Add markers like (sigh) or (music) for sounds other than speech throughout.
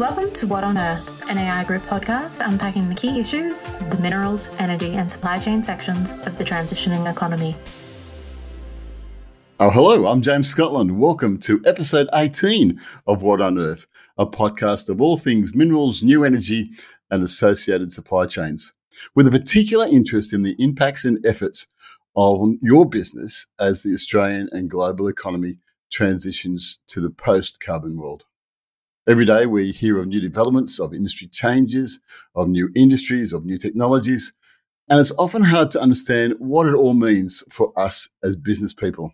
Welcome to What on Earth, an AI Group podcast unpacking the key issues the minerals, energy, and supply chain sections of the transitioning economy. Oh, hello, I'm James Scotland. Welcome to episode 18 of What on Earth, a podcast of all things minerals, new energy, and associated supply chains, with a particular interest in the impacts and efforts on your business as the Australian and global economy transitions to the post carbon world. Every day we hear of new developments, of industry changes, of new industries, of new technologies, and it's often hard to understand what it all means for us as business people.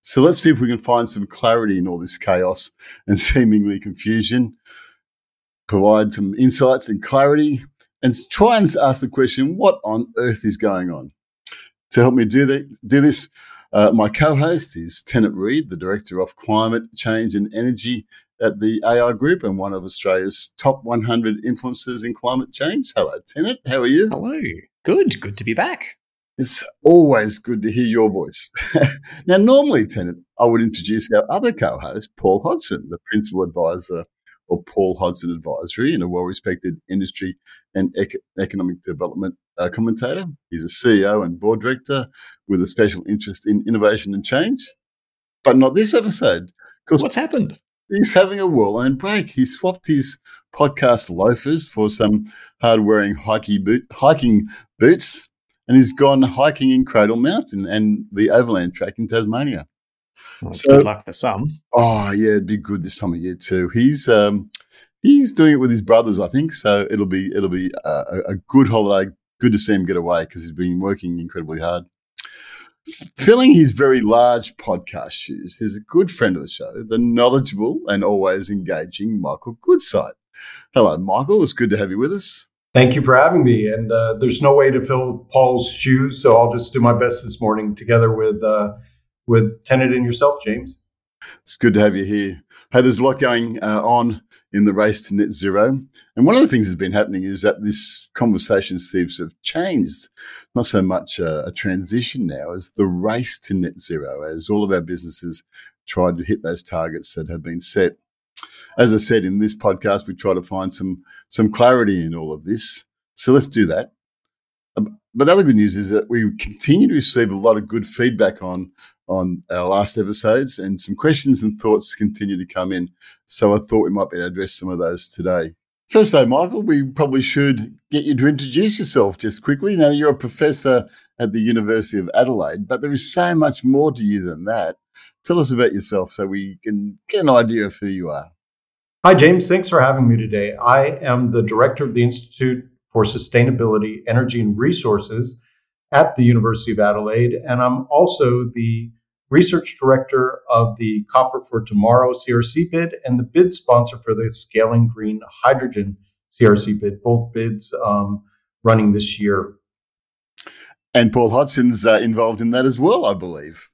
So let's see if we can find some clarity in all this chaos and (laughs) seemingly confusion, provide some insights and clarity, and try and ask the question, what on earth is going on? To help me do, that, do this, uh, my co-host is Tennant Reed, the Director of Climate Change and Energy at the AI Group and one of Australia's top 100 influencers in climate change. Hello, Tennant. How are you? Hello. Good. Good to be back. It's always good to hear your voice. (laughs) now, normally, Tennant, I would introduce our other co-host, Paul Hodson, the Principal Advisor of Paul Hodson Advisory and a well-respected industry and ec- economic development uh, commentator. He's a CEO and board director with a special interest in innovation and change. But not this episode. What's happened? He's having a well-earned break. He swapped his podcast loafers for some hard-wearing hiking, boot, hiking boots, and he's gone hiking in Cradle Mountain and the overland track in Tasmania. Well, so, good luck for some. Oh yeah, it'd be good this time of year too. He's um, he's doing it with his brothers, I think. So it'll be it'll be a, a good holiday. Good to see him get away because he's been working incredibly hard. Filling his very large podcast shoes is a good friend of the show, the knowledgeable and always engaging Michael Goodsite. Hello, Michael. It's good to have you with us. Thank you for having me. And uh, there's no way to fill Paul's shoes, so I'll just do my best this morning together with uh, with Tennant and yourself, James. It's good to have you here. Hey, there's a lot going uh, on in the race to net zero. And one of the things that's been happening is that this conversation seems to have changed. Not so much a, a transition now as the race to net zero, as all of our businesses try to hit those targets that have been set. As I said in this podcast, we try to find some, some clarity in all of this. So let's do that. Um, but the other good news is that we continue to receive a lot of good feedback on on our last episodes, and some questions and thoughts continue to come in. So I thought we might be able to address some of those today. First, though, Michael, we probably should get you to introduce yourself just quickly. Now, you're a professor at the University of Adelaide, but there is so much more to you than that. Tell us about yourself so we can get an idea of who you are. Hi, James. Thanks for having me today. I am the director of the Institute for Sustainability, Energy, and Resources at the University of Adelaide, and I'm also the research director of the Copper for Tomorrow CRC bid and the bid sponsor for the Scaling Green Hydrogen CRC bid, both bids um, running this year. And Paul Hodson's uh, involved in that as well, I believe.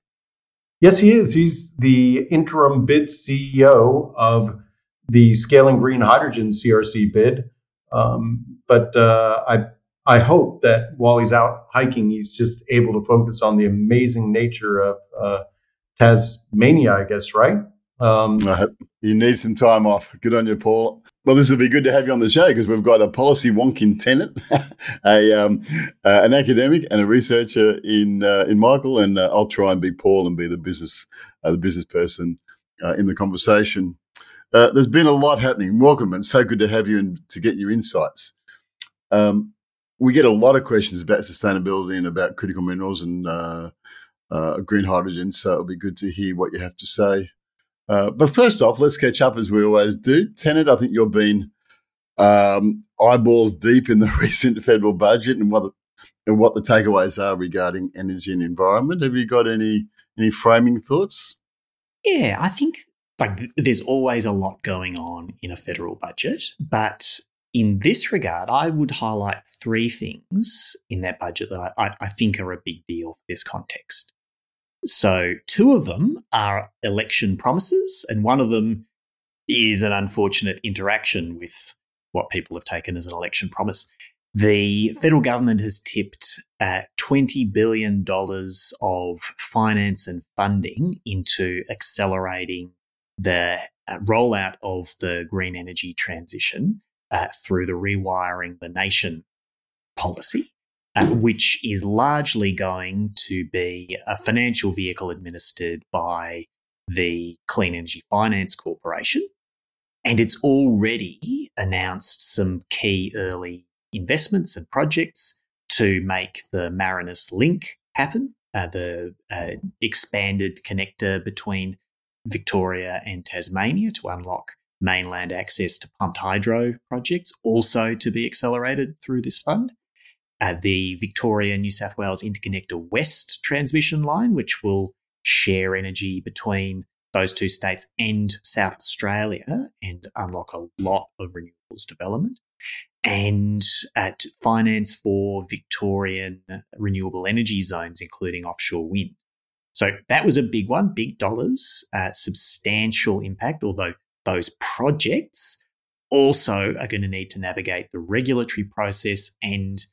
Yes, he is. He's the interim bid CEO of the Scaling Green Hydrogen CRC bid. Um, but uh, I I hope that while he's out hiking, he's just able to focus on the amazing nature of uh, Tasmania, I guess, right? Um, you need some time off. Good on you, Paul. Well, this would be good to have you on the show because we've got a policy wonk in Tennant, (laughs) a um, uh, an academic and a researcher in uh, in Michael, and uh, I'll try and be Paul and be the business uh, the business person uh, in the conversation. Uh, there's been a lot happening. Welcome, and so good to have you and to get your insights. Um, we get a lot of questions about sustainability and about critical minerals and uh, uh, green hydrogen. So it'll be good to hear what you have to say. Uh, but first off, let's catch up as we always do. Tennant, I think you've been um, eyeballs deep in the (laughs) recent federal budget and what the, and what the takeaways are regarding energy and environment. Have you got any any framing thoughts? Yeah, I think like there's always a lot going on in a federal budget, but in this regard, I would highlight three things in that budget that I, I, think are a big deal for this context. So, two of them are election promises, and one of them is an unfortunate interaction with what people have taken as an election promise. The federal government has tipped uh, $20 billion of finance and funding into accelerating the uh, rollout of the green energy transition uh, through the rewiring the nation policy, uh, which is largely going to be a financial vehicle administered by the Clean Energy Finance Corporation. And it's already announced some key early investments and projects to make the Marinus link happen, uh, the uh, expanded connector between Victoria and Tasmania to unlock mainland access to pumped hydro projects, also to be accelerated through this fund. Uh, the Victoria New South Wales Interconnector West transmission line, which will share energy between those two states and South Australia and unlock a lot of renewables development. And at finance for Victorian renewable energy zones, including offshore wind. So that was a big one, big dollars, uh, substantial impact, although those projects also are going to need to navigate the regulatory process and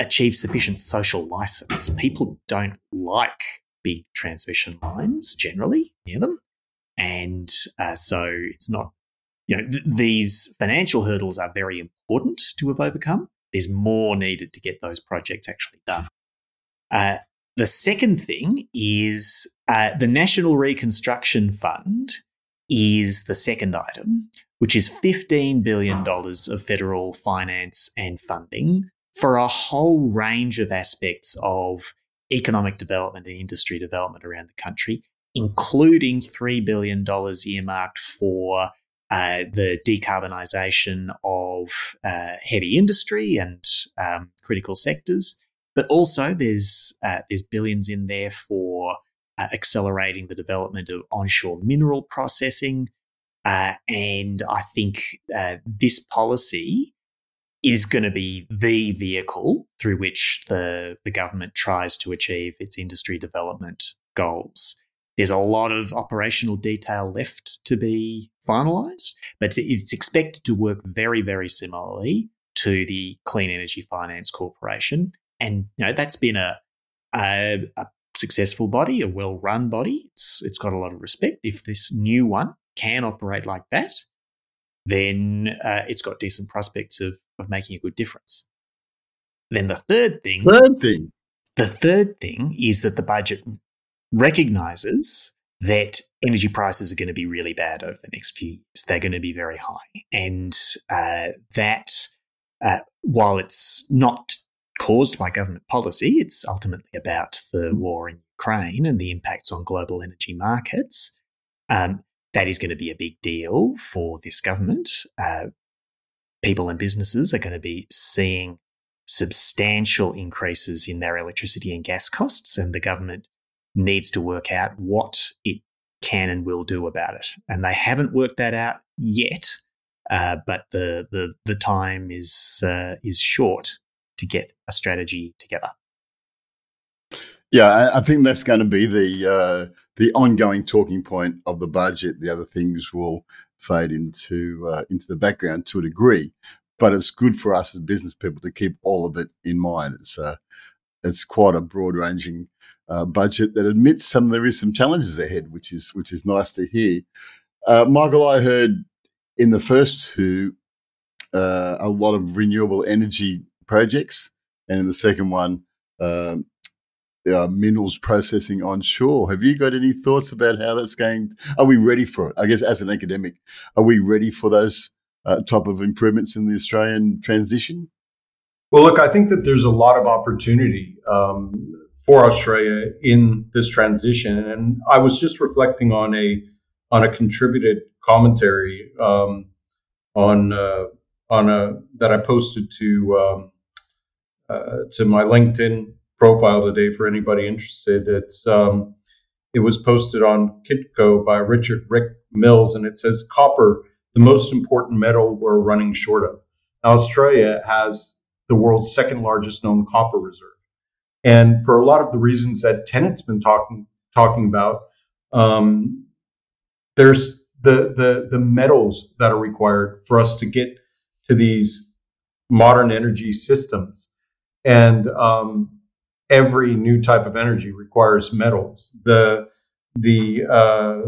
achieve sufficient social license. People don't like big transmission lines generally near them. And uh, so it's not, you know, th- these financial hurdles are very important to have overcome. There's more needed to get those projects actually done. Uh, the second thing is uh, the National Reconstruction Fund is the second item, which is $15 billion of federal finance and funding for a whole range of aspects of economic development and industry development around the country, including $3 billion earmarked for uh, the decarbonisation of uh, heavy industry and um, critical sectors. But also, there's uh, there's billions in there for uh, accelerating the development of onshore mineral processing, uh, and I think uh, this policy is going to be the vehicle through which the the government tries to achieve its industry development goals. There's a lot of operational detail left to be finalised, but it's expected to work very, very similarly to the Clean Energy Finance Corporation and you know that's been a, a, a successful body, a well-run body. It's it's got a lot of respect. If this new one can operate like that, then uh, it's got decent prospects of of making a good difference. Then the third thing, third thing, the third thing is that the budget recognizes that energy prices are going to be really bad over the next few years. They're going to be very high, and uh, that uh, while it's not caused by government policy. It's ultimately about the war in Ukraine and the impacts on global energy markets. Um, that is going to be a big deal for this government. Uh, people and businesses are going to be seeing substantial increases in their electricity and gas costs, and the government needs to work out what it can and will do about it. And they haven't worked that out yet, uh, but the, the the time is uh, is short to get a strategy together. Yeah, I think that's going to be the uh, the ongoing talking point of the budget. The other things will fade into uh, into the background to a degree, but it's good for us as business people to keep all of it in mind. It's uh, it's quite a broad ranging uh, budget that admits some there is some challenges ahead, which is which is nice to hear. Uh, Michael, I heard in the first two uh, a lot of renewable energy projects, and in the second one, um, uh, minerals processing onshore. Have you got any thoughts about how that's going? Are we ready for it? I guess as an academic, are we ready for those uh, type of improvements in the Australian transition? Well, look, I think that there's a lot of opportunity um, for Australia in this transition, and I was just reflecting on a on a contributed commentary um, on uh, on a that I posted to um, uh, to my LinkedIn profile today for anybody interested. It's um, it was posted on Kitco by Richard Rick Mills, and it says copper, the most important metal we're running short of. Now, Australia has the world's second largest known copper reserve, and for a lot of the reasons that Tennant's been talking talking about, um, there's the the the metals that are required for us to get to these modern energy systems and um, every new type of energy requires metals. The the uh,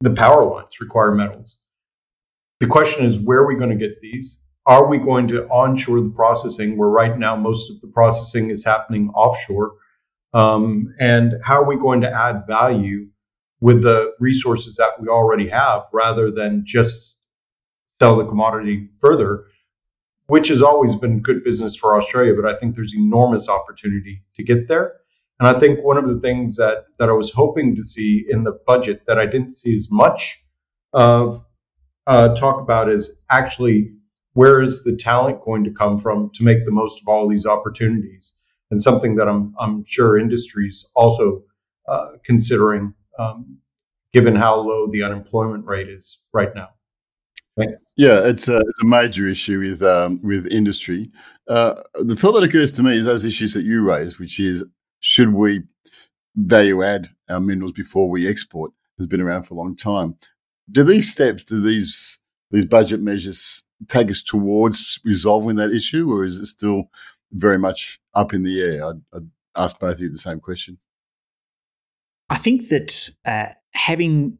the power lines require metals. The question is, where are we going to get these? Are we going to onshore the processing where right now most of the processing is happening offshore? Um, and how are we going to add value with the resources that we already have rather than just sell the commodity further, which has always been good business for Australia. But I think there's enormous opportunity to get there. And I think one of the things that, that I was hoping to see in the budget that I didn't see as much of uh, talk about is actually where is the talent going to come from to make the most of all these opportunities? And something that I'm, I'm sure industries also uh, considering, um, given how low the unemployment rate is right now. Thanks. Yeah, it's a, it's a, major issue with um, with industry. Uh, the thought that occurs to me is those issues that you raised, which is should we value add our minerals before we export, has been around for a long time. Do these steps, do these these budget measures take us towards resolving that issue, or is it still very much up in the air? I'd, I'd ask both of you the same question. I think that uh, having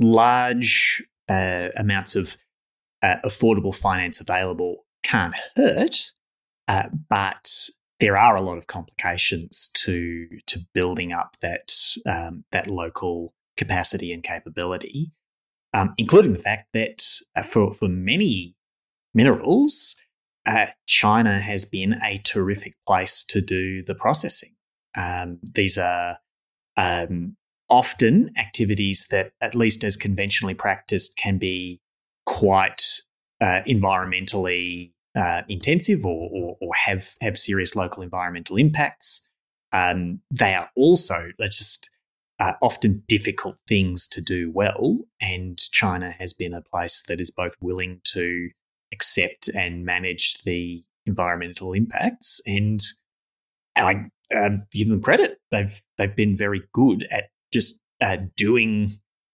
large uh, amounts of uh, affordable finance available can't hurt, uh, but there are a lot of complications to to building up that um, that local capacity and capability, um, including the fact that uh, for for many minerals, uh, China has been a terrific place to do the processing. Um, these are um, often activities that, at least as conventionally practiced, can be quite uh, environmentally uh, intensive or, or, or, have have serious local environmental impacts. Um, they are also just uh, often difficult things to do well, and China has been a place that is both willing to accept and manage the environmental impacts. And I um, give them credit; they've they've been very good at just uh, doing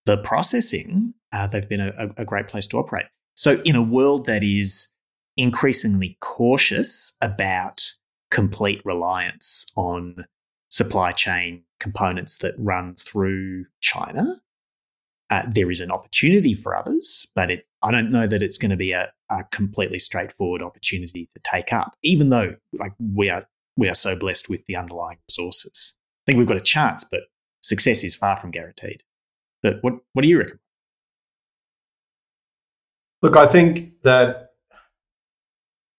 the processing. Uh, they've been a, a great place to operate. So, in a world that is increasingly cautious about complete reliance on supply chain components that run through China, uh, there is an opportunity for others, but it, I don't know that it's going to be a, a, completely straightforward opportunity to take up. Even though, like we are, we are so blessed with the underlying resources. I think we've got a chance, but success is far from guaranteed. But what what do you reckon? Look, I think that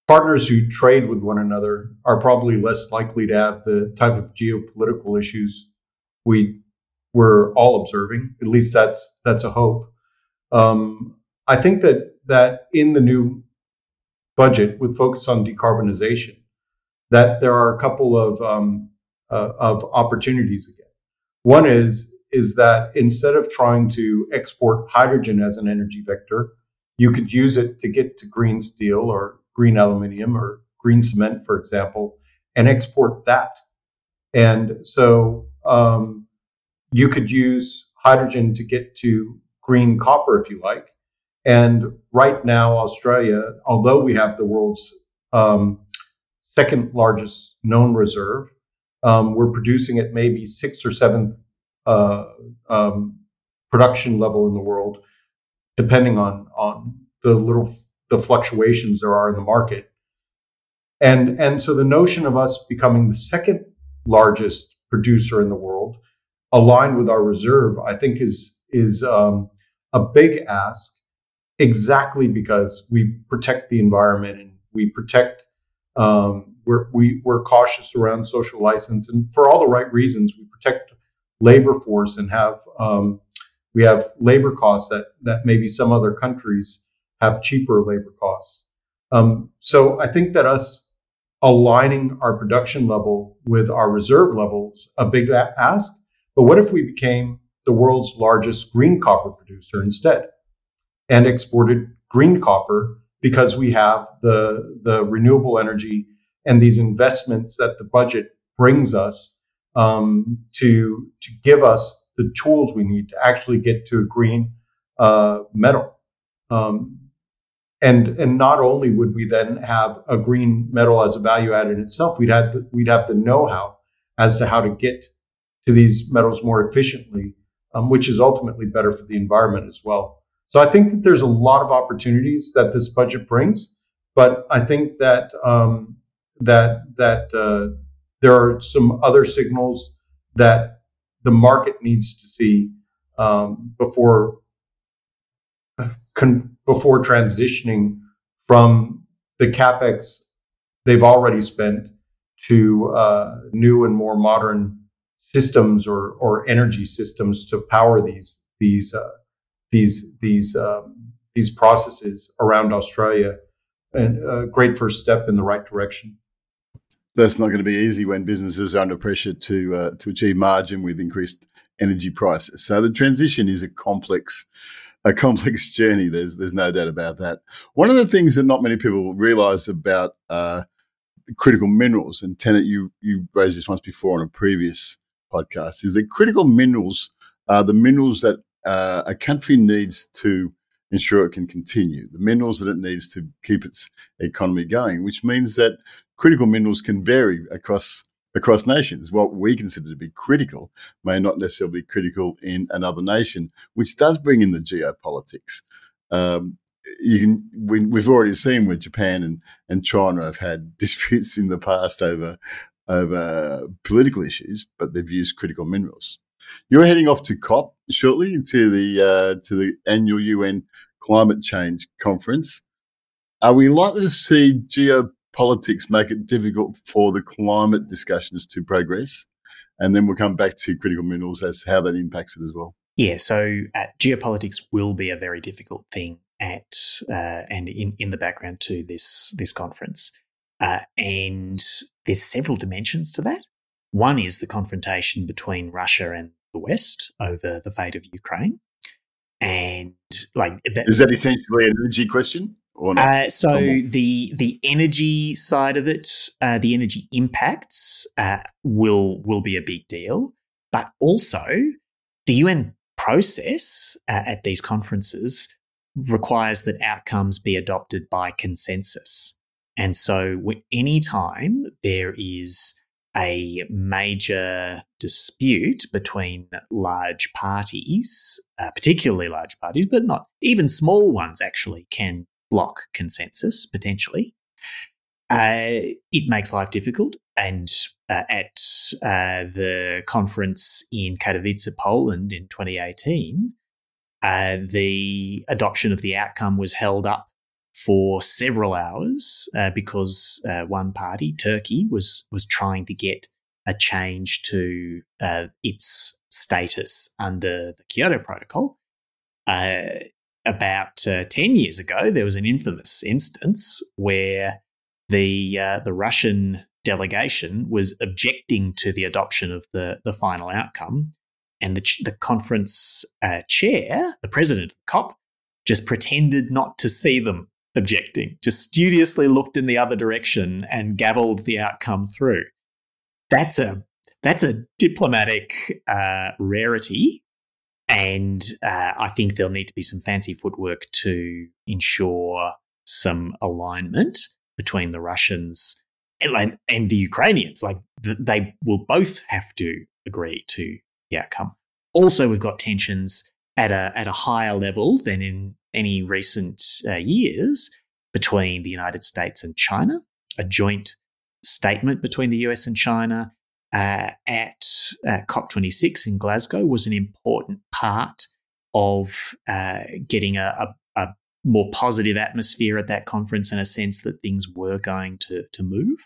partners who trade with one another are probably less likely to have the type of geopolitical issues we we're all observing. At least that's that's a hope. Um, I think that that in the new budget with focus on decarbonization, that there are a couple of um, uh, of opportunities again. One is is that instead of trying to export hydrogen as an energy vector, you could use it to get to green steel or green aluminium or green cement, for example, and export that. And so um, you could use hydrogen to get to green copper if you like. And right now, Australia, although we have the world's um, second largest known reserve, um, we're producing at maybe sixth or seventh uh, um, production level in the world, depending on on the little the fluctuations there are in the market. And and so the notion of us becoming the second largest producer in the world aligned with our reserve, I think is is um, a big ask, exactly because we protect the environment and we protect. Um, we're we, we're cautious around social license, and for all the right reasons, we protect labor force and have um, we have labor costs that that maybe some other countries have cheaper labor costs. Um, so I think that us aligning our production level with our reserve levels a big ask but what if we became the world's largest green copper producer instead and exported green copper because we have the, the renewable energy and these investments that the budget brings us um, to, to give us the tools we need to actually get to a green uh, metal. Um, and and not only would we then have a green metal as a value add in itself, we'd have the, we'd have the know-how as to how to get to these metals more efficiently um, which is ultimately better for the environment as well. So I think that there's a lot of opportunities that this budget brings, but I think that um, that that uh, there are some other signals that the market needs to see um, before con- before transitioning from the capex they've already spent to uh, new and more modern systems or, or energy systems to power these these uh, these these um, these processes around Australia, and a great first step in the right direction. That's not going to be easy when businesses are under pressure to uh, to achieve margin with increased energy prices. So the transition is a complex a complex (laughs) journey. There's there's no doubt about that. One of the things that not many people realise about uh, critical minerals, and Tennant, you you raised this once before on a previous podcast, is that critical minerals are the minerals that uh, a country needs to ensure it can continue, the minerals that it needs to keep its economy going, which means that critical minerals can vary across across nations. What we consider to be critical may not necessarily be critical in another nation, which does bring in the geopolitics. Um, you can we, have already seen where Japan and, and China have had (laughs) disputes in the past over over political issues, but they've used critical minerals. You're heading off to COP shortly to the uh, to the annual UN climate change conference. Are we likely to see geopolitics make it difficult for the climate discussions to progress? And then we'll come back to critical minerals as how that impacts it as well. Yeah, so uh, geopolitics will be a very difficult thing at uh, and in, in the background to this this conference. Uh, and there's several dimensions to that. One is the confrontation between Russia and the West over the fate of Ukraine, and like that, is that essentially an energy question? Uh, so the the energy side of it, uh, the energy impacts uh, will will be a big deal, but also the UN process uh, at these conferences requires that outcomes be adopted by consensus. And so, any time there is a major dispute between large parties, uh, particularly large parties, but not even small ones actually can block consensus potentially. Uh, it makes life difficult. And uh, at uh, the conference in Katowice, Poland in 2018, uh, the adoption of the outcome was held up for several hours uh, because uh, one party, Turkey, was was trying to get a change to uh, its status under the Kyoto Protocol. Uh, about uh, ten years ago, there was an infamous instance where the the Russian delegation was objecting to the adoption of the the final outcome and the, the conference uh, chair, the president of the COP, just pretended not to see them objecting, just studiously looked in the other direction and gavelled the outcome through. That's a that's a diplomatic uh, rarity, and uh, I think there'll need to be some fancy footwork to ensure some alignment between the Russians and, and the Ukrainians. Like they will both have to agree to the outcome. Also, we've got tensions at a at a higher level than in any recent uh, years between the United States and China. A joint statement between the US and China uh, at uh, COP26 in Glasgow was an important part of uh, getting a, a, a more positive atmosphere at that conference and a sense that things were going to, to move.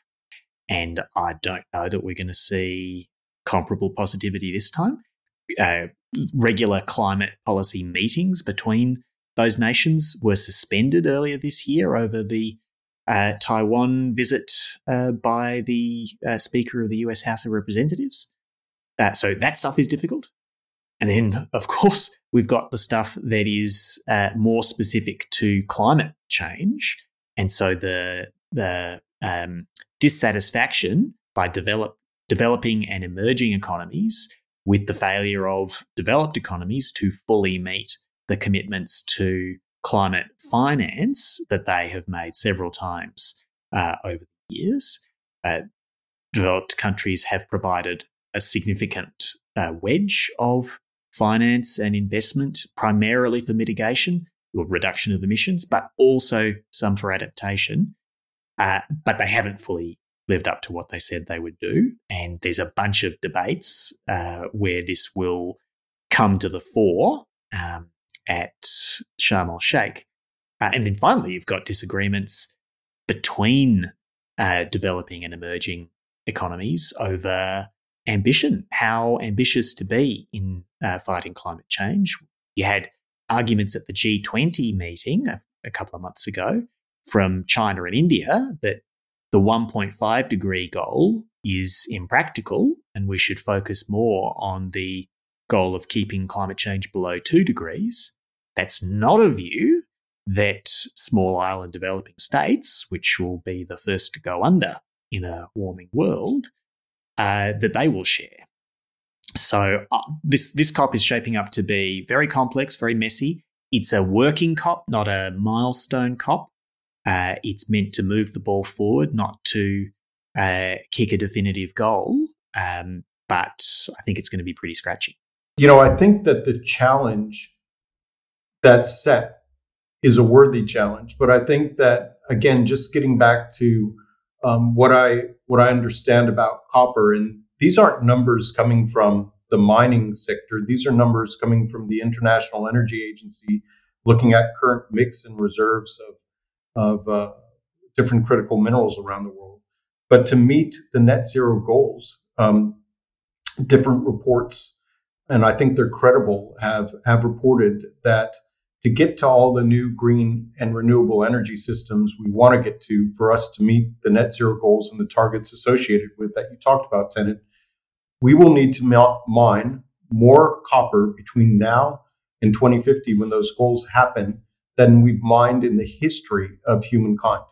And I don't know that we're going to see comparable positivity this time. Uh, regular climate policy meetings between those nations were suspended earlier this year over the uh, Taiwan visit uh, by the uh, Speaker of the US House of Representatives. Uh, so that stuff is difficult. And then, of course, we've got the stuff that is uh, more specific to climate change. And so the, the um, dissatisfaction by develop, developing and emerging economies with the failure of developed economies to fully meet the commitments to climate finance that they have made several times uh, over the years. Uh, developed countries have provided a significant uh, wedge of finance and investment, primarily for mitigation or reduction of emissions, but also some for adaptation. Uh, but they haven't fully lived up to what they said they would do. And there's a bunch of debates uh, where this will come to the fore um, at Sharm el Sheikh. Uh, and then finally, you've got disagreements between uh, developing and emerging economies over ambition, how ambitious to be in uh, fighting climate change. You had arguments at the G20 meeting a, a couple of months ago from China and India that the 1.5 degree goal is impractical and we should focus more on the goal of keeping climate change below 2 degrees. That's not a view that small island developing states, which will be the first to go under in a warming world, uh, that they will share. So uh, this this COP is shaping up to be very complex, very messy. It's a working COP, not a milestone COP. Uh, it's meant to move the ball forward, not to uh, kick a definitive goal. Um, but I think it's going to be pretty scratchy. You know, I think that the challenge that's set is a worthy challenge. But I think that again, just getting back to um, what I what I understand about copper, and these aren't numbers coming from the mining sector. These are numbers coming from the International Energy Agency, looking at current mix and reserves of of uh, different critical minerals around the world. But to meet the net zero goals, um, different reports, and I think they're credible, have have reported that to get to all the new green and renewable energy systems we want to get to for us to meet the net zero goals and the targets associated with that you talked about, Tennant, we will need to mine more copper between now and 2050 when those goals happen than we've mined in the history of humankind.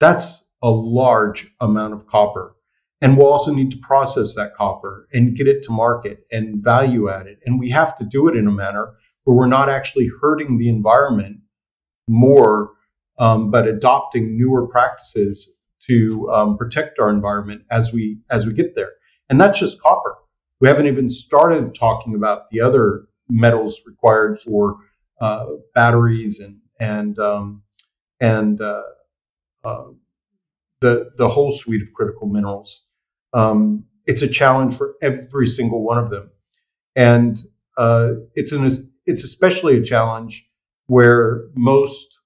That's a large amount of copper. And we'll also need to process that copper and get it to market and value add it. And we have to do it in a manner where we're not actually hurting the environment more, um, but adopting newer practices to um, protect our environment as we as we get there. And that's just copper. We haven't even started talking about the other metals required for uh, batteries and and um, and uh, uh, the the whole suite of critical minerals. Um, it's a challenge for every single one of them, and uh, it's an it's especially a challenge where most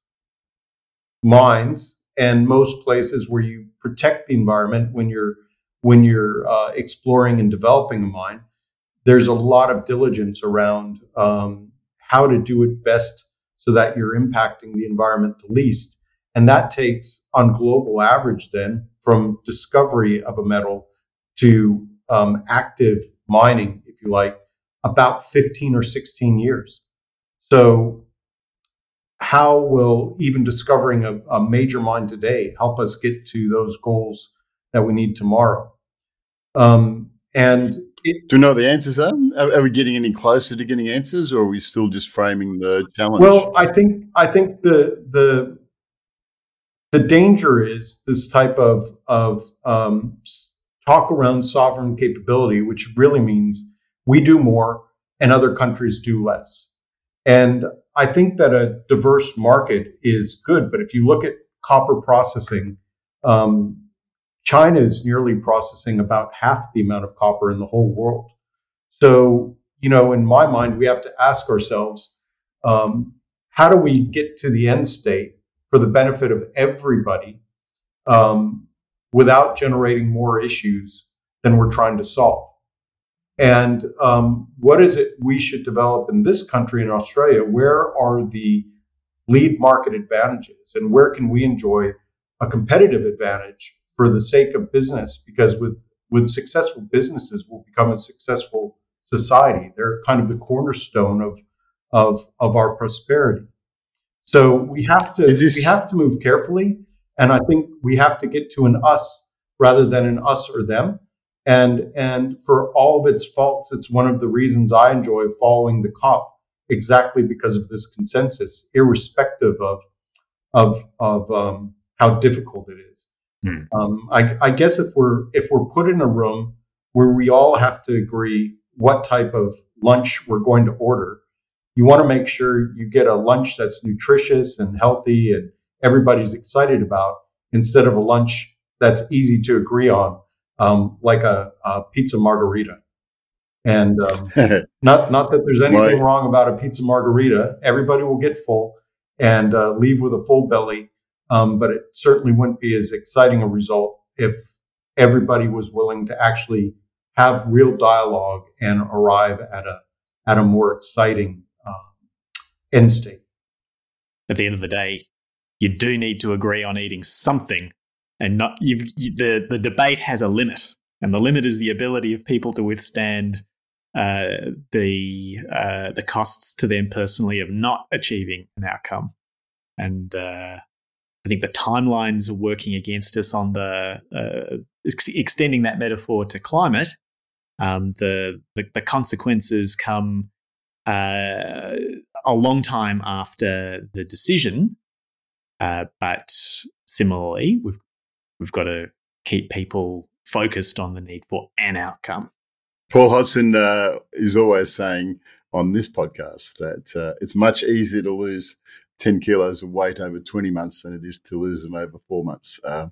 mines and most places where you protect the environment when you're when you're uh, exploring and developing a mine, there's a lot of diligence around um, how to do it best so that you're impacting the environment the least. And that takes, on global average, then from discovery of a metal to um, active mining, if you like, about 15 or 16 years. So, how will even discovering a, a major mine today help us get to those goals that we need tomorrow? Um, and it, do you know the answers are? are? Are we getting any closer to getting answers, or are we still just framing the challenge? Well, I think I think the the the danger is this type of of um, talk around sovereign capability, which really means we do more and other countries do less. And I think that a diverse market is good, but if you look at copper processing, um, China is nearly processing about half the amount of copper in the whole world. So, you know, in my mind, we have to ask ourselves, um, how do we get to the end state for the benefit of everybody um, without generating more issues than we're trying to solve? And um, what is it we should develop in this country in Australia? Where are the lead market advantages and where can we enjoy a competitive advantage for the sake of business? Because with, with successful businesses, we'll become a successful society. They're kind of the cornerstone of, of, of our prosperity. So we have to this- we have to move carefully, and I think we have to get to an us rather than an us or them and and for all of its faults, it's one of the reasons I enjoy following the COP exactly because of this consensus, irrespective of of of um, how difficult it is. Hmm. Um, I, I guess if we're if we're put in a room where we all have to agree what type of lunch we're going to order, you want to make sure you get a lunch that's nutritious and healthy and everybody's excited about instead of a lunch that's easy to agree on, um, like a, a, pizza margarita. And um, (laughs) not not that there's anything wrong about a pizza margarita. Everybody will get full and uh, leave with a full belly, um, but it certainly wouldn't be as exciting a result if everybody was willing to actually have real dialogue and arrive at a at a more exciting um, end state. At the end of the day, you do need to agree on eating something, and not you've, you, the the debate has a limit, and the limit is the ability of people to withstand uh, the uh, the costs to them personally of not achieving an outcome, and uh, I think the timelines are working against us on the uh, ex- extending that metaphor to climate. Um, the, the, the consequences come uh, a long time after the decision, uh, but similarly, we've we've got to keep people focused on the need for an outcome. Paul Hodson uh, is always saying on this podcast that uh, it's much easier to lose 10 kilos of weight over 20 months than it is to lose them over four months. Uh,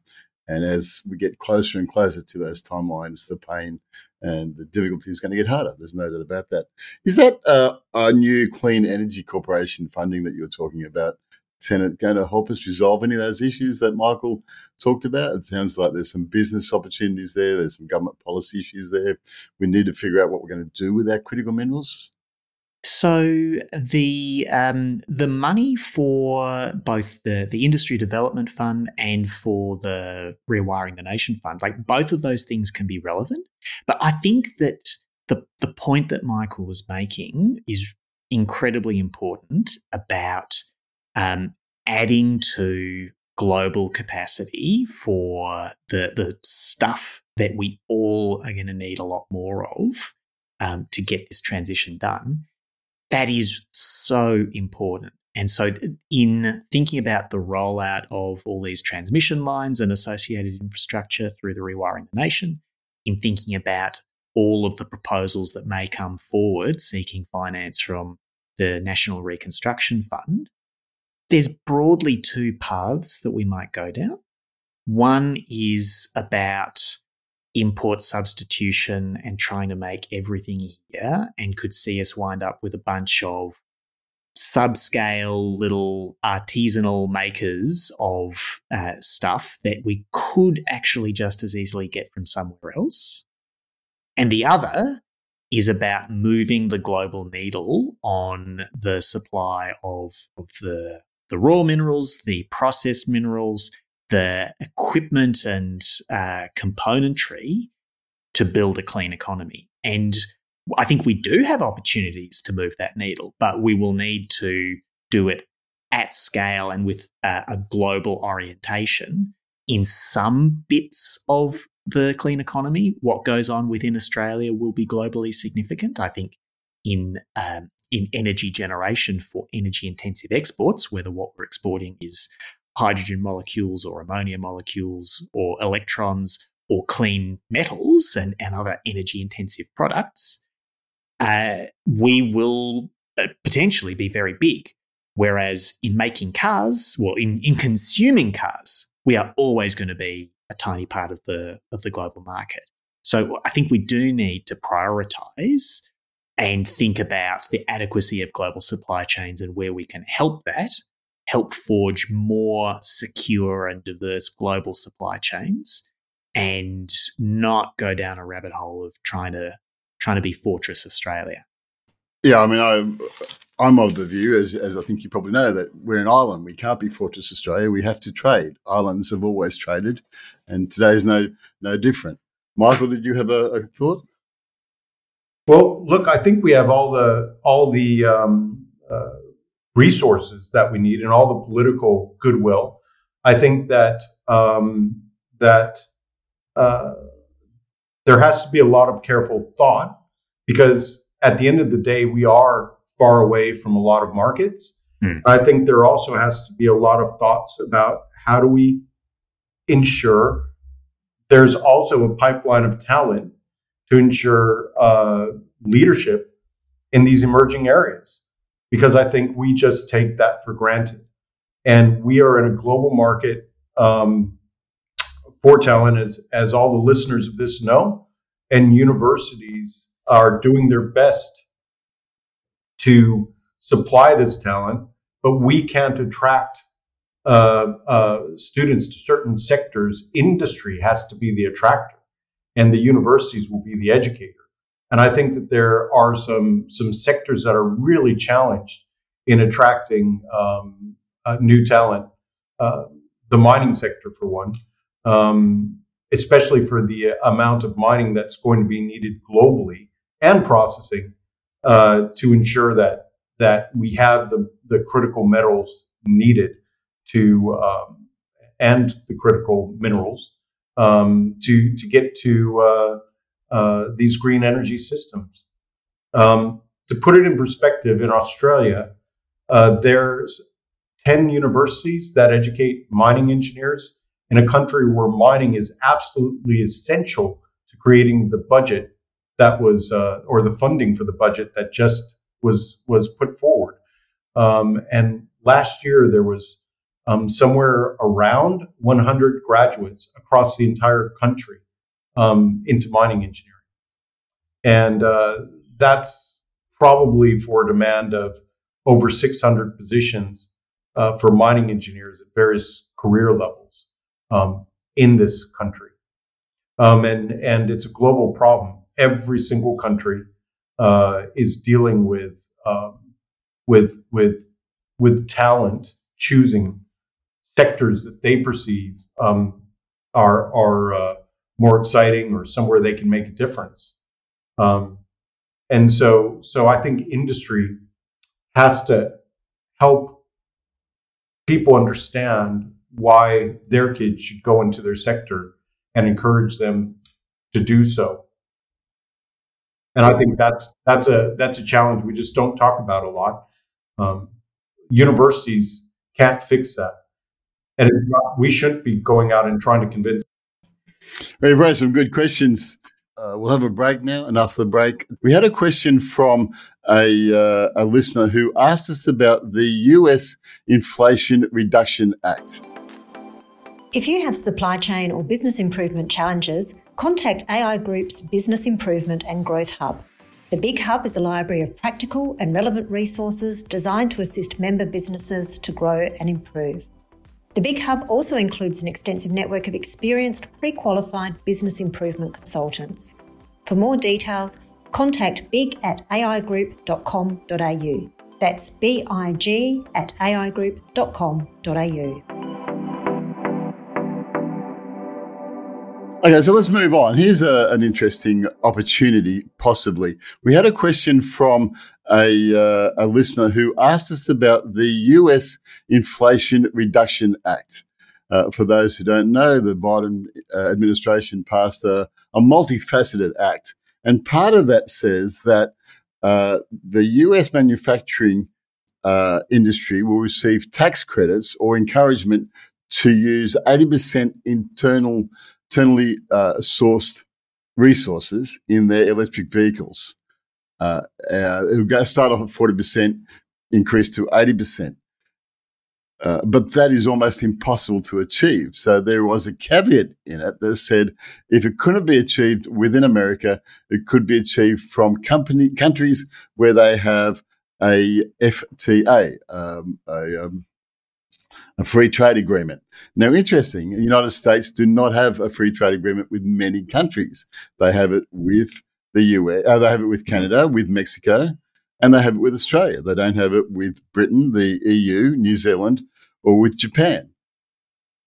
and as we get closer and closer to those timelines, the pain and the difficulty is going to get harder. There's no doubt about that. Is that uh, a new Clean Energy Corporation funding that you're talking about? Tennant going to help us resolve any of those issues that Michael talked about? It sounds like there's some business opportunities there. There's some government policy issues there. We need to figure out what we're going to do with our critical minerals. So the um, the money for both the the industry development fund and for the rewiring the nation fund, like both of those things can be relevant. But I think that the the point that Michael was making is incredibly important about um, adding to global capacity for the the stuff that we all are going to need a lot more of um, to get this transition done. That is so important. And so, in thinking about the rollout of all these transmission lines and associated infrastructure through the Rewiring the Nation, in thinking about all of the proposals that may come forward seeking finance from the National Reconstruction Fund, there's broadly two paths that we might go down. One is about import substitution and trying to make everything here and could see us wind up with a bunch of subscale little artisanal makers of uh, stuff that we could actually just as easily get from somewhere else. And the other is about moving the global needle on the supply of, of the the raw minerals, the processed minerals, the equipment and uh, componentry to build a clean economy. And I think we do have opportunities to move that needle, but we will need to do it at scale and with uh, a global orientation in some bits of the clean economy. What goes on within Australia will be globally significant. I think in um, in energy generation for energy intensive exports, whether what we're exporting is hydrogen molecules or ammonia molecules or electrons or clean metals and, and other energy intensive products, uh, we will uh, potentially be very big. Whereas in making cars, well, in, in consuming cars, we are always going to be a tiny part of the of the global market. So I think we do need to prioritize and think about the adequacy of global supply chains and where we can help that, help forge more secure and diverse global supply chains and not go down a rabbit hole of trying to trying to be fortress Australia. Yeah, I mean, I, I'm of the view, as, as I think you probably know, that we're an island. We can't be fortress Australia. We have to trade. Islands have always traded, and today is no no different. Michael, did you have a, a thought? Well, look, I think we have all the all the um, uh, resources that we need and all the political goodwill. I think that um, that uh, there has to be a lot of careful thought because at the end of the day, we are far away from a lot of markets. Mm. I think there also has to be a lot of thoughts about how do we ensure there's also a pipeline of talent to ensure uh, leadership in these emerging areas because I think we just take that for granted. And we are in a global market um, for talent, as, as all the listeners of this know, and universities are doing their best to supply this talent, but we can't attract uh, uh, students to certain sectors. Industry has to be the attractor, and the universities will be the educator. And I think that there are some some sectors that are really challenged in attracting um, uh, new talent. Uh, the mining sector, for one, um, especially for the amount of mining that's going to be needed globally and processing uh, to ensure that that we have the the critical metals needed to um, and the critical minerals um, to to get to uh, uh, these green energy systems. Um, to put it in perspective, in Australia, uh, there's 10 universities that educate mining engineers in a country where mining is absolutely essential to creating the budget that was, uh, or the funding for the budget that just was was put forward. Um, and last year there was um, somewhere around 100 graduates across the entire country um, into mining engineering. And uh, that's probably for a demand of over 600 positions uh, for mining engineers at various career levels um, in this country. Um, and, and it's a global problem. Every single country uh, is dealing with, um, with, with, with talent choosing sectors that they perceive um, are, are uh, more exciting or somewhere they can make a difference. Um, and so, so I think industry has to help people understand why their kids should go into their sector and encourage them to do so. And I think that's that's a that's a challenge we just don't talk about a lot. Um, universities can't fix that, and it's not, we shouldn't be going out and trying to convince We've raised some good questions. Uh, we'll have a break now, and after the break, we had a question from a, uh, a listener who asked us about the US Inflation Reduction Act. If you have supply chain or business improvement challenges, contact AI Group's Business Improvement and Growth Hub. The Big Hub is a library of practical and relevant resources designed to assist member businesses to grow and improve. The Big Hub also includes an extensive network of experienced, pre qualified business improvement consultants. For more details, contact big at aigroup.com.au. That's big at aigroup.com.au. Okay, so let's move on. Here's a, an interesting opportunity, possibly. We had a question from a, uh, a listener who asked us about the US Inflation Reduction Act. Uh, for those who don't know, the Biden uh, administration passed a, a, multifaceted act. And part of that says that uh, the US manufacturing uh, industry will receive tax credits or encouragement to use 80% internal internally uh, sourced resources in their electric vehicles. Uh, uh, it will start off at 40%, increase to 80%. Uh, but that is almost impossible to achieve. So there was a caveat in it that said if it couldn't be achieved within America, it could be achieved from company countries where they have a FTA, um, a um, a free trade agreement. Now, interesting, the United States do not have a free trade agreement with many countries. They have it with the US, uh, they have it with Canada, with Mexico, and they have it with Australia. They don't have it with Britain, the EU, New Zealand, or with Japan.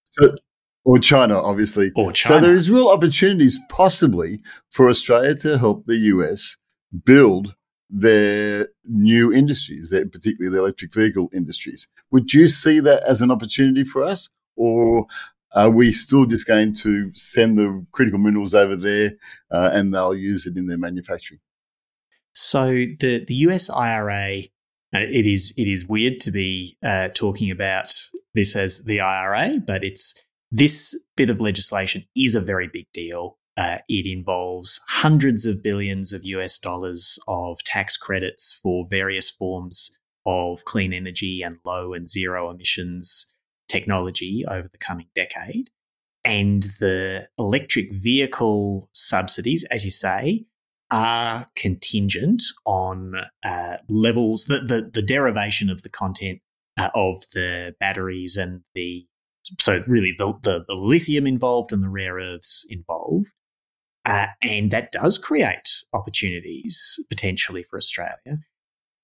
So, or China, obviously. Or China. So there is real opportunities possibly for Australia to help the US build their new industries, their, particularly the electric vehicle industries. Would you see that as an opportunity for us, or are we still just going to send the critical minerals over there uh, and they'll use it in their manufacturing? So the the US IRA. Uh, it is it is weird to be uh, talking about this as the IRA, but it's this bit of legislation is a very big deal Uh, it involves hundreds of billions of US dollars of tax credits for various forms of clean energy and low and zero emissions technology over the coming decade. And the electric vehicle subsidies, as you say, are contingent on uh, levels, the, the, the, derivation of the content uh, of the batteries and the, so really the, the, the lithium involved and the rare earths involved. Uh, and that does create opportunities potentially for Australia.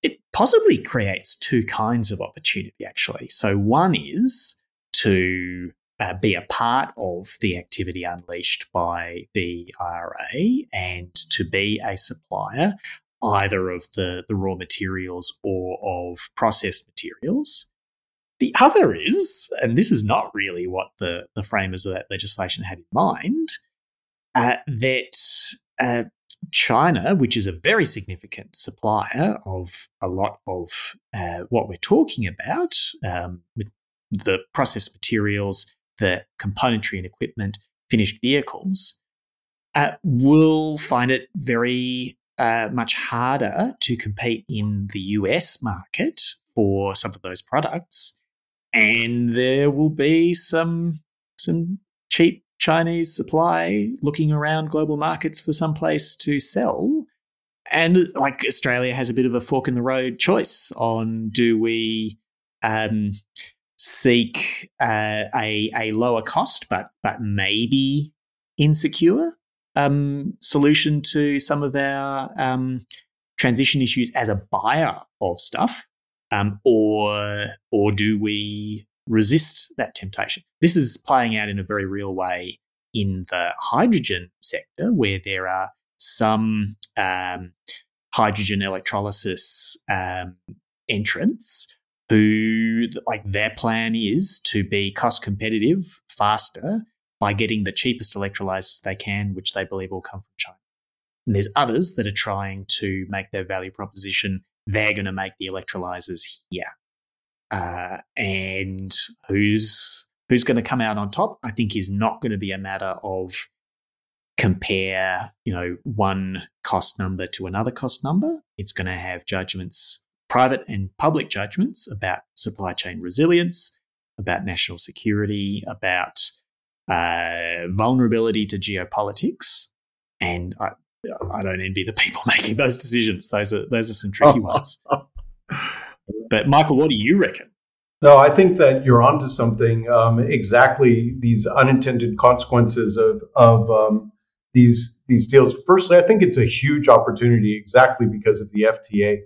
It possibly creates two kinds of opportunity, actually. So, one is to uh, be a part of the activity unleashed by the IRA and to be a supplier either of the, the raw materials or of processed materials. The other is, and this is not really what the, the framers of that legislation had in mind, uh, that uh, China, which is a very significant supplier of a lot of uh, what we're talking about, um, the processed materials, the componentry and equipment, finished vehicles, uh, will find it very uh, much harder to compete in the US market for some of those products. And there will be some some cheap Chinese supply looking around global markets for some place to sell. And like Australia has a bit of a fork in the road choice on do we um, seek uh, a a lower cost, but but maybe insecure um, solution to some of our um, transition issues as a buyer of stuff, um, or or do we resist that temptation? This is playing out in a very real way in the hydrogen sector, where there are some um, hydrogen electrolysis um, entrants who like their plan is to be cost competitive faster by getting the cheapest electrolyzers they can, which they believe will come from China. And there's others that are trying to make their value proposition they're going to make the electrolyzers here. Uh, and who's who's going to come out on top? I think is not going to be a matter of compare, you know, one cost number to another cost number. It's going to have judgments private and public judgments about supply chain resilience, about national security, about uh, vulnerability to geopolitics. And I, I don't envy the people (laughs) making those decisions. Those are those are some tricky (laughs) ones. But Michael, what do you reckon? No, I think that you're onto something. Um, exactly these unintended consequences of of um, these these deals. Firstly, I think it's a huge opportunity exactly because of the FTA.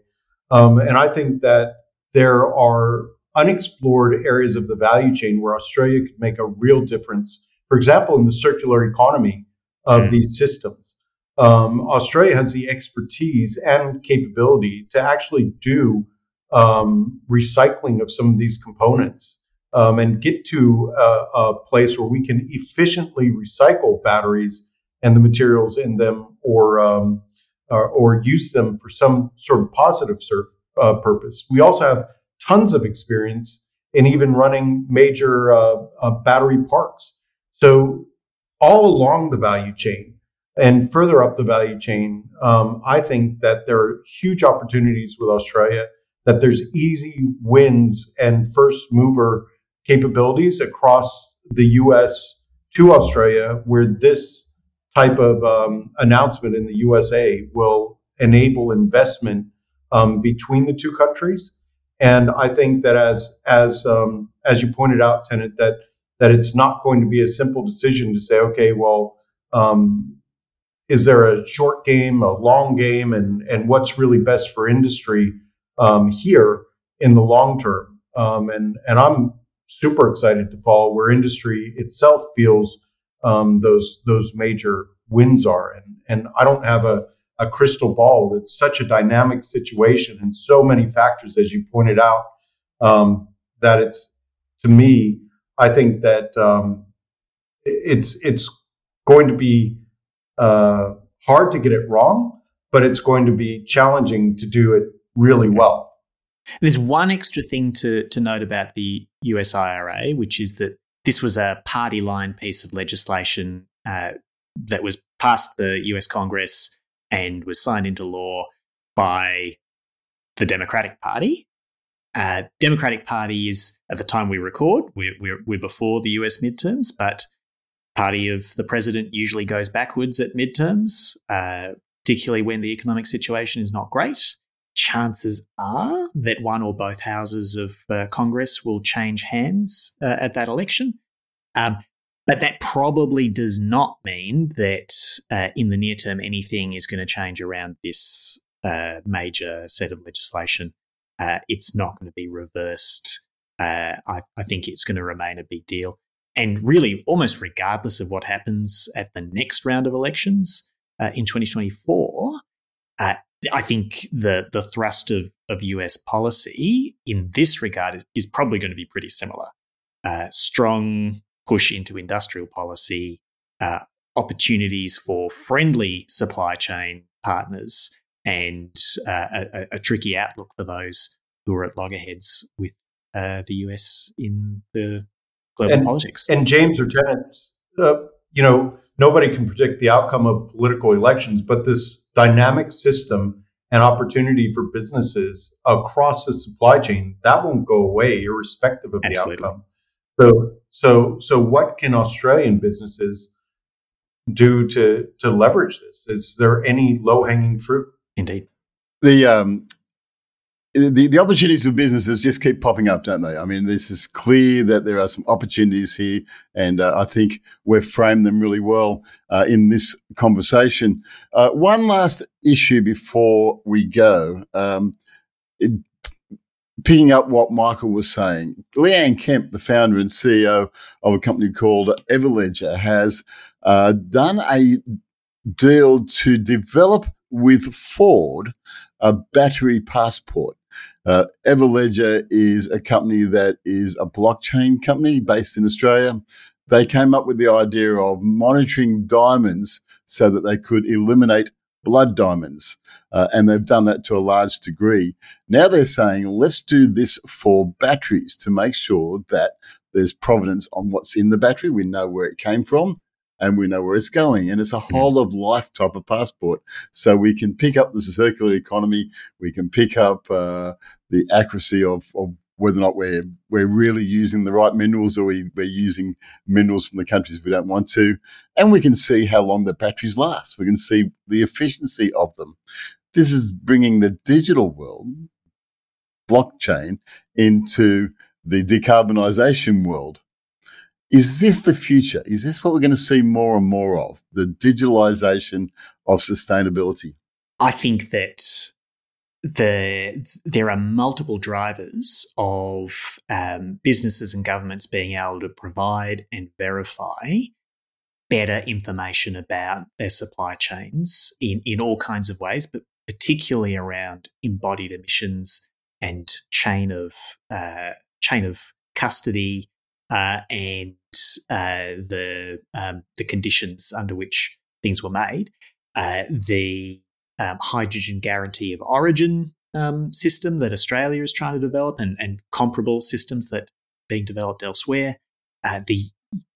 Um, and I think that there are unexplored areas of the value chain where Australia could make a real difference. For example, in the circular economy of mm. these systems, um, Australia has the expertise and capability to actually do um, recycling of some of these components um, and get to a, a, place where we can efficiently recycle batteries and the materials in them or um, or, or use them for some sort of positive uh, purpose. We also have tons of experience in even running major uh, uh, battery parks. So all along the value chain and further up the value chain, um, I think that there are huge opportunities with Australia. That there's easy wins and first mover capabilities across the U.S. to Australia, where this type of um, announcement in the USA will enable investment um, between the two countries. And I think that as as um, as you pointed out, Tennant, that that it's not going to be a simple decision to say, okay, well, um, is there a short game, a long game, and and what's really best for industry um, here in the long term? Um, and and I'm super excited to follow where industry itself feels um, those those major wins are. And and I don't have a a crystal ball. It's such a dynamic situation and so many factors, as you pointed out, um, that it's to me, I think that um, it's it's going to be uh, hard to get it wrong, but it's going to be challenging to do it really well. There's one extra thing to to note about the US IRA, which is that this was a party line piece of legislation uh, that was passed the US Congress and was signed into law by the Democratic Party. Uh, Democratic Party is, at the time we record, we're, we're, we're before the US midterms, but party of the president usually goes backwards at midterms, uh, particularly when the economic situation is not great. Chances are that one or both houses of uh, Congress will change hands uh, at that election. Um, but that probably does not mean that uh, in the near term anything is going to change around this uh, major set of legislation. Uh, it's not going to be reversed. Uh, I, I, think it's going to remain a big deal. And really, almost regardless of what happens at the next round of elections uh, in 2024, uh, I think the, the thrust of, of US policy in this regard is, is probably going to be pretty similar. strong push into industrial policy, uh, opportunities for friendly supply chain partners, and uh, a, a, tricky outlook for those who are at loggerheads with uh, the US in the global and, politics. And James or Tennant's, uh, you know, nobody can predict the outcome of political elections, but this dynamic system and opportunity for businesses across the supply chain that won't go away irrespective of Absolutely. the outcome. So, so, so what can Australian businesses do to to leverage this? Is there any low hanging fruit? Indeed. The um, the, the opportunities for businesses just keep popping up, don't they? I mean, this is clear that there are some opportunities here, and uh, I think we've framed them really well uh, in this conversation. Uh, one last issue before we go. Um, it, picking up what Michael was saying, Leanne Kemp, the founder and CEO of a company called Everledger, has uh, done a deal to develop with Ford a battery passport. Uh, Everledger is a company that is a blockchain company based in Australia. They came up with the idea of monitoring diamonds so that they could eliminate blood diamonds. Uh, and they've done that to a large degree. Now they're saying, let's do this for batteries to make sure that there's provenance on what's in the battery. We know where it came from and we know where it's going. And it's a whole of life type of passport. So we can pick up the circular economy. We can pick up uh, the accuracy of, of whether or not we're we're really using the right minerals or we, we're using minerals from the countries we don't want to. And we can see how long the batteries last. We can see the efficiency of them. This is bringing the digital world, blockchain, into the decarbonisation world. Is this the future? Is this what we're going to see more and more of? The digitalisation of sustainability? I think that the there are multiple drivers of um, businesses and governments being able to provide and verify better information about their supply chains in, in all kinds of ways, but particularly around embodied emissions and chain of uh, chain of custody uh, and uh, the um, the conditions under which things were made. Uh, the um, hydrogen guarantee of origin um, system that Australia is trying to develop and, and comparable systems that are being developed elsewhere. Uh, the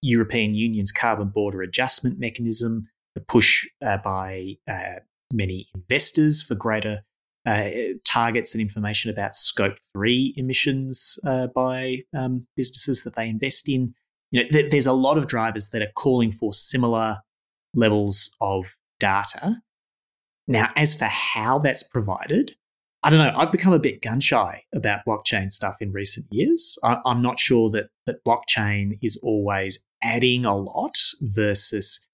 European Union's carbon border adjustment mechanism, the push uh, by uh, many investors for greater uh, targets and information about scope three emissions uh, by um, businesses that they invest in. You know, th- there's a lot of drivers that are calling for similar levels of data now, as for how that's provided, I don't know. I've become a bit gun shy about blockchain stuff in recent years. I, am not sure that that blockchain is always adding a lot versus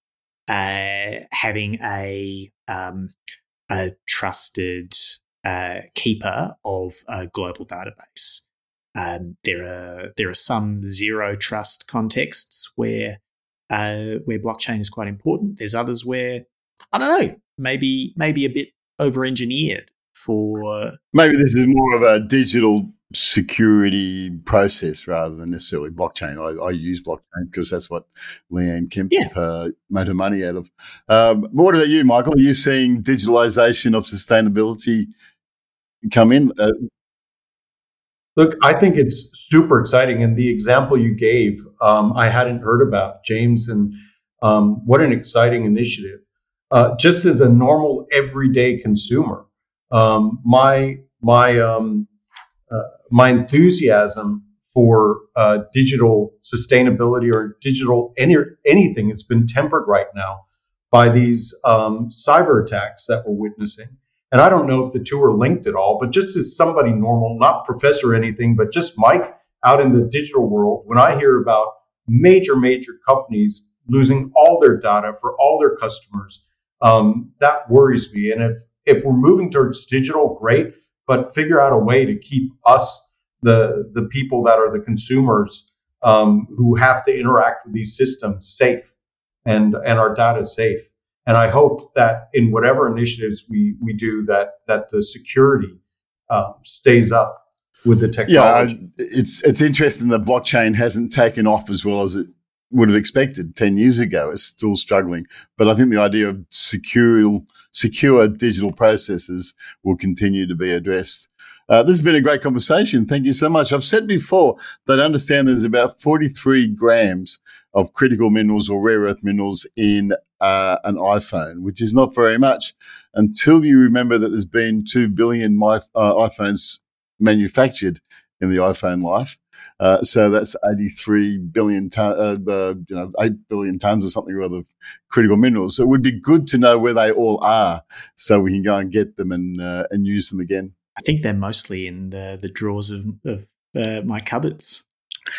uh, having a um, a trusted uh, keeper of a global database. Um, there are there are some zero trust contexts where uh, where blockchain is quite important. There's others where I don't know, maybe maybe a bit over engineered for. Maybe this is more of a digital security process rather than necessarily blockchain. I, I use blockchain because that's what Leanne Kemp yeah. uh, made her money out of. Um, but what about you, Michael? Are you seeing digitalization of sustainability come in? Uh, Look, I think it's super exciting. And the example you gave, um, I hadn't heard about, James. And Um, what an exciting initiative! Uh, just as a normal everyday consumer, um, my my um, uh, my enthusiasm for uh, digital sustainability or digital any, anything has been tempered right now by these um, cyber attacks that we're witnessing. And I don't know if the two are linked at all, but just as somebody normal, not professor or anything, but just Mike out in the digital world, when I hear about major, major companies losing all their data for all their customers, um, that worries me. And if, if we're moving towards digital, great, but figure out a way to keep us the the people that are the consumers um, who have to interact with these systems safe and and our data safe. And I hope that in whatever initiatives we we do, that that the security um, stays up with the technology. Yeah, it's it's interesting that blockchain hasn't taken off as well as it would have expected 10 years ago. It's still struggling. But I think the idea of secure, secure digital processes will continue to be addressed. Uh, this has been a great conversation. Thank you so much. I've said before that I understand there's about 43 grams of critical minerals or rare earth minerals in uh, an iPhone, which is not very much until you remember that there's been 2 billion my, uh, iPhones manufactured in the iPhone life. Uh, so that's 83 billion ton, uh, uh, you know, 8 billion tons or something or other of critical minerals. So it would be good to know where they all are so we can go and get them and, uh, and use them again. I think they're mostly in the, the drawers of, of uh, my cupboards. (laughs)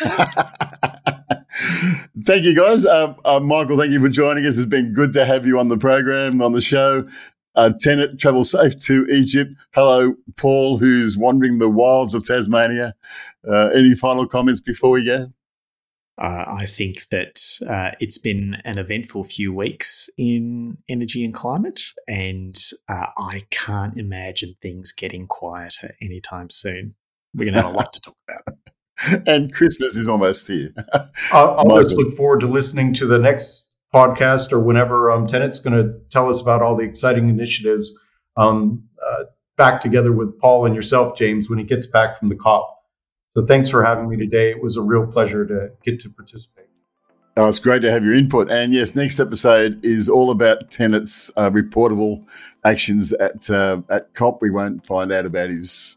thank you, guys. Uh, uh, Michael, thank you for joining us. It's been good to have you on the program, on the show. Uh, Tennant, travel safe to Egypt. Hello, Paul, who's wandering the wilds of Tasmania. Uh, any final comments before we go? Uh, I think that uh, it's been an eventful few weeks in energy and climate, and uh, I can't imagine things getting quieter anytime soon. We're going to have a lot to talk about. (laughs) (laughs) and Christmas is almost here. I'll, I'll just look forward to listening to the next podcast or whenever um, Tennant's going to tell us about all the exciting initiatives um, uh, back together with Paul and yourself, James, when he gets back from the COP. So thanks for having me today. It was a real pleasure to get to participate. Oh, it's great to have your input. And yes, next episode is all about Tennant's uh, reportable actions at uh, at COP. We won't find out about his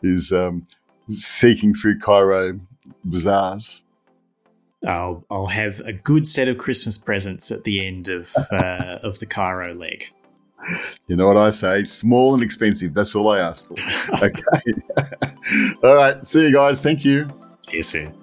his um, seeking through Cairo bazaars. I'll I'll have a good set of Christmas presents at the end of (laughs) uh, of the Cairo leg. You know what I say? Small and expensive. That's all I ask for. (laughs) Okay. (laughs) all right. See you guys. Thank you. See you soon.